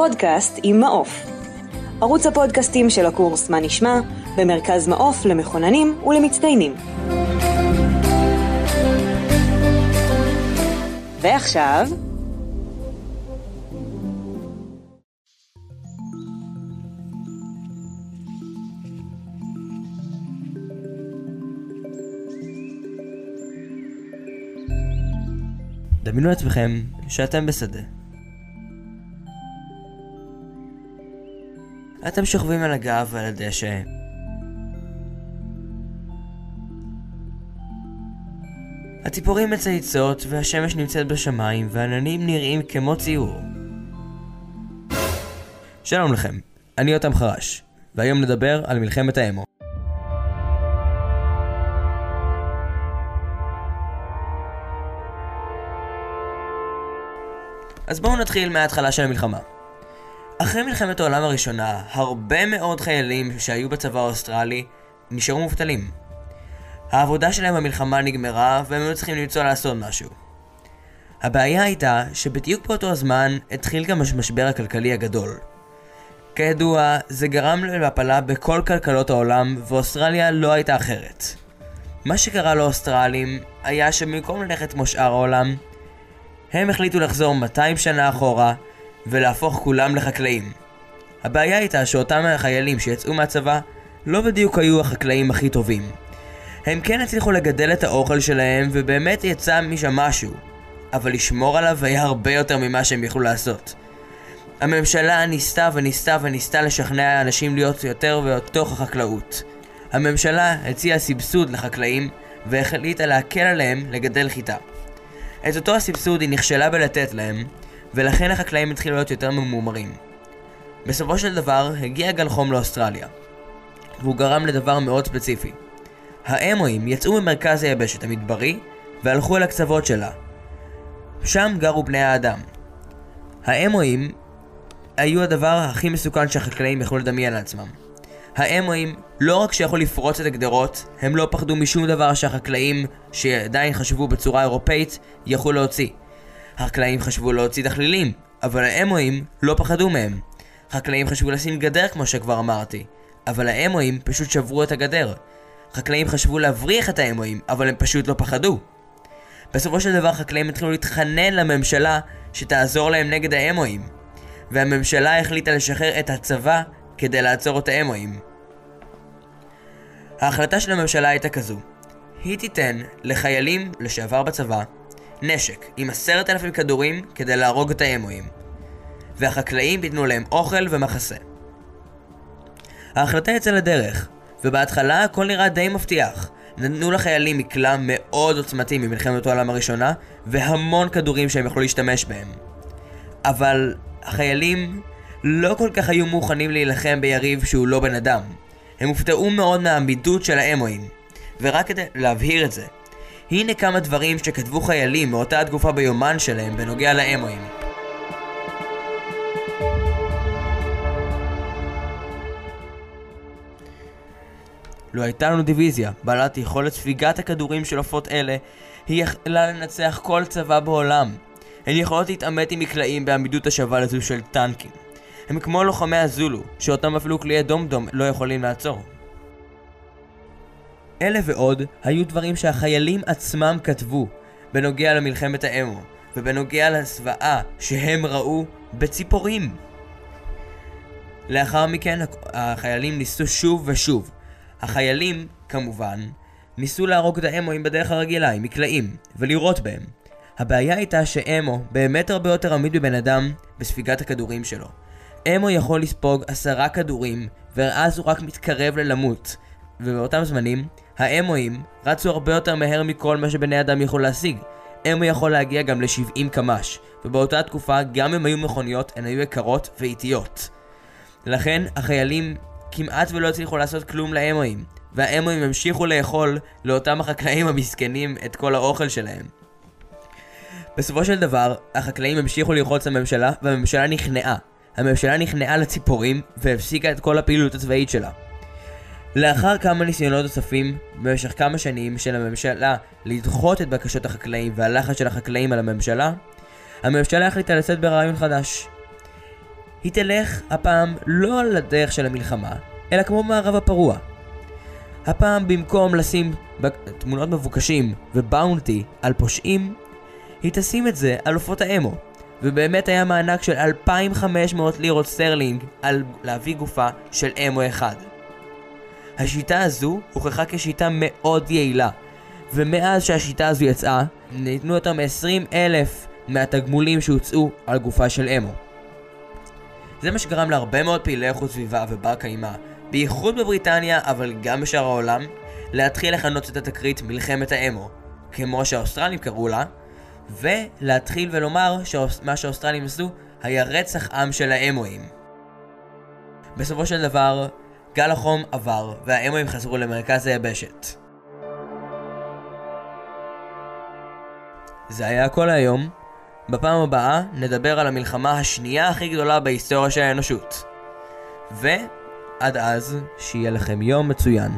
פודקאסט עם מעוף. ערוץ הפודקאסטים של הקורס מה נשמע, במרכז מעוף למכוננים ולמצטיינים. ועכשיו... דמיינו לעצמכם שאתם בשדה. אתם שוכבים על הגב ועל הדשא. הציפורים מצייצות והשמש נמצאת בשמיים והעננים נראים כמו ציור. שלום לכם, אני יותם חרש, והיום נדבר על מלחמת האמו. אז בואו נתחיל מההתחלה של המלחמה. אחרי מלחמת העולם הראשונה, הרבה מאוד חיילים שהיו בצבא האוסטרלי נשארו מובטלים. העבודה שלהם במלחמה נגמרה, והם היו צריכים למצוא לעשות משהו. הבעיה הייתה שבדיוק באותו הזמן התחיל גם המשבר הכלכלי הגדול. כידוע, זה גרם להפלה בכל כלכלות העולם, ואוסטרליה לא הייתה אחרת. מה שקרה לאוסטרלים היה שבמקום ללכת כמו שאר העולם, הם החליטו לחזור 200 שנה אחורה ולהפוך כולם לחקלאים. הבעיה הייתה שאותם החיילים שיצאו מהצבא לא בדיוק היו החקלאים הכי טובים. הם כן הצליחו לגדל את האוכל שלהם ובאמת יצא משם משהו, אבל לשמור עליו היה הרבה יותר ממה שהם יכלו לעשות. הממשלה ניסתה וניסתה וניסתה לשכנע אנשים להיות יותר בתוך החקלאות. הממשלה הציעה סבסוד לחקלאים והחליטה להקל עליהם לגדל חיטה. את אותו הסבסוד היא נכשלה בלתת להם, ולכן החקלאים התחילו להיות יותר ממומרים. בסופו של דבר, הגיע גל חום לאוסטרליה, והוא גרם לדבר מאוד ספציפי. האמואים יצאו ממרכז היבשת המדברי, והלכו אל הקצוות שלה. שם גרו בני האדם. האמואים היו הדבר הכי מסוכן שהחקלאים יכלו לדמיין לעצמם. האמואים לא רק שיכולו לפרוץ את הגדרות, הם לא פחדו משום דבר שהחקלאים, שעדיין חשבו בצורה אירופאית, יכלו להוציא. החקלאים חשבו להוציא דחלילים, אבל האמואים לא פחדו מהם. חקלאים חשבו לשים גדר כמו שכבר אמרתי, אבל האמואים פשוט שברו את הגדר. חקלאים חשבו להבריח את האמואים, אבל הם פשוט לא פחדו. בסופו של דבר חקלאים התחילו להתחנן לממשלה שתעזור להם נגד האמואים. והממשלה החליטה לשחרר את הצבא כדי לעצור את האמואים. ההחלטה של הממשלה הייתה כזו היא תיתן לחיילים לשעבר בצבא נשק עם עשרת אלפים כדורים כדי להרוג את האמואים והחקלאים ייתנו להם אוכל ומחסה. ההחלטה יצאה לדרך, ובהתחלה הכל נראה די מבטיח. נתנו לחיילים מקלע מאוד עוצמתי ממלחמת העולם הראשונה, והמון כדורים שהם יכלו להשתמש בהם. אבל החיילים לא כל כך היו מוכנים להילחם ביריב שהוא לא בן אדם. הם הופתעו מאוד מהעמידות של האמואים. ורק כדי להבהיר את זה, הנה כמה דברים שכתבו חיילים מאותה התקופה ביומן שלהם בנוגע לאמואים. לו הייתה לנו דיוויזיה בעלת יכולת ספיגת הכדורים של עופות אלה, היא יכלה לנצח כל צבא בעולם. הן יכולות להתעמת עם מקלעים בעמידות השווה לזו של טנקים. הם כמו לוחמי הזולו, שאותם אפילו כליי דומדום לא יכולים לעצור. אלה ועוד היו דברים שהחיילים עצמם כתבו בנוגע למלחמת האמו, ובנוגע לזוועה שהם ראו בציפורים. לאחר מכן החיילים ניסו שוב ושוב. החיילים, כמובן, ניסו להרוג את האמואים בדרך הרגילה, עם מקלעים, ולירות בהם. הבעיה הייתה שאמו באמת הרבה יותר עמיד בבן אדם בספיגת הכדורים שלו. אמו יכול לספוג עשרה כדורים, ואז הוא רק מתקרב ללמות. ובאותם זמנים, האמואים רצו הרבה יותר מהר מכל מה שבני אדם יכול להשיג. אמו יכול להגיע גם ל-70 קמ"ש, ובאותה תקופה, גם אם היו מכוניות, הן היו יקרות ואיטיות. לכן, החיילים כמעט ולא הצליחו לעשות כלום לאמואים, והאמואים המשיכו לאכול לאותם החקלאים המסכנים את כל האוכל שלהם. בסופו של דבר, החקלאים המשיכו ללחוץ לממשלה, והממשלה נכנעה. הממשלה נכנעה לציפורים, והפסיקה את כל הפעילות הצבאית שלה. לאחר כמה ניסיונות נוספים, במשך כמה שנים של הממשלה לדחות את בקשות החקלאים והלחץ של החקלאים על הממשלה, הממשלה החליטה לצאת ברעיון חדש. היא תלך הפעם לא על הדרך של המלחמה, אלא כמו מערב הפרוע. הפעם במקום לשים תמונות מבוקשים ו bounty על פושעים, היא תשים את זה על עופות האמו. ובאמת היה מענק של 2,500 לירות סטרלינג על להביא גופה של אמו אחד. השיטה הזו הוכחה כשיטה מאוד יעילה, ומאז שהשיטה הזו יצאה, ניתנו יותר מ-20 אלף מהתגמולים שהוצאו על גופה של אמו. זה מה שגרם להרבה מאוד פעילי איכות סביבה ובר קיימא, בייחוד בבריטניה אבל גם בשאר העולם, להתחיל לכנות את התקרית מלחמת האמו, כמו שהאוסטרלים קראו לה, ולהתחיל ולומר שמה שהאוסטרלים עשו היה רצח עם של האמואים. בסופו של דבר, גל החום עבר והאמואים חזרו למרכז היבשת. זה היה הכל היום. בפעם הבאה נדבר על המלחמה השנייה הכי גדולה בהיסטוריה של האנושות. ועד אז, שיהיה לכם יום מצוין.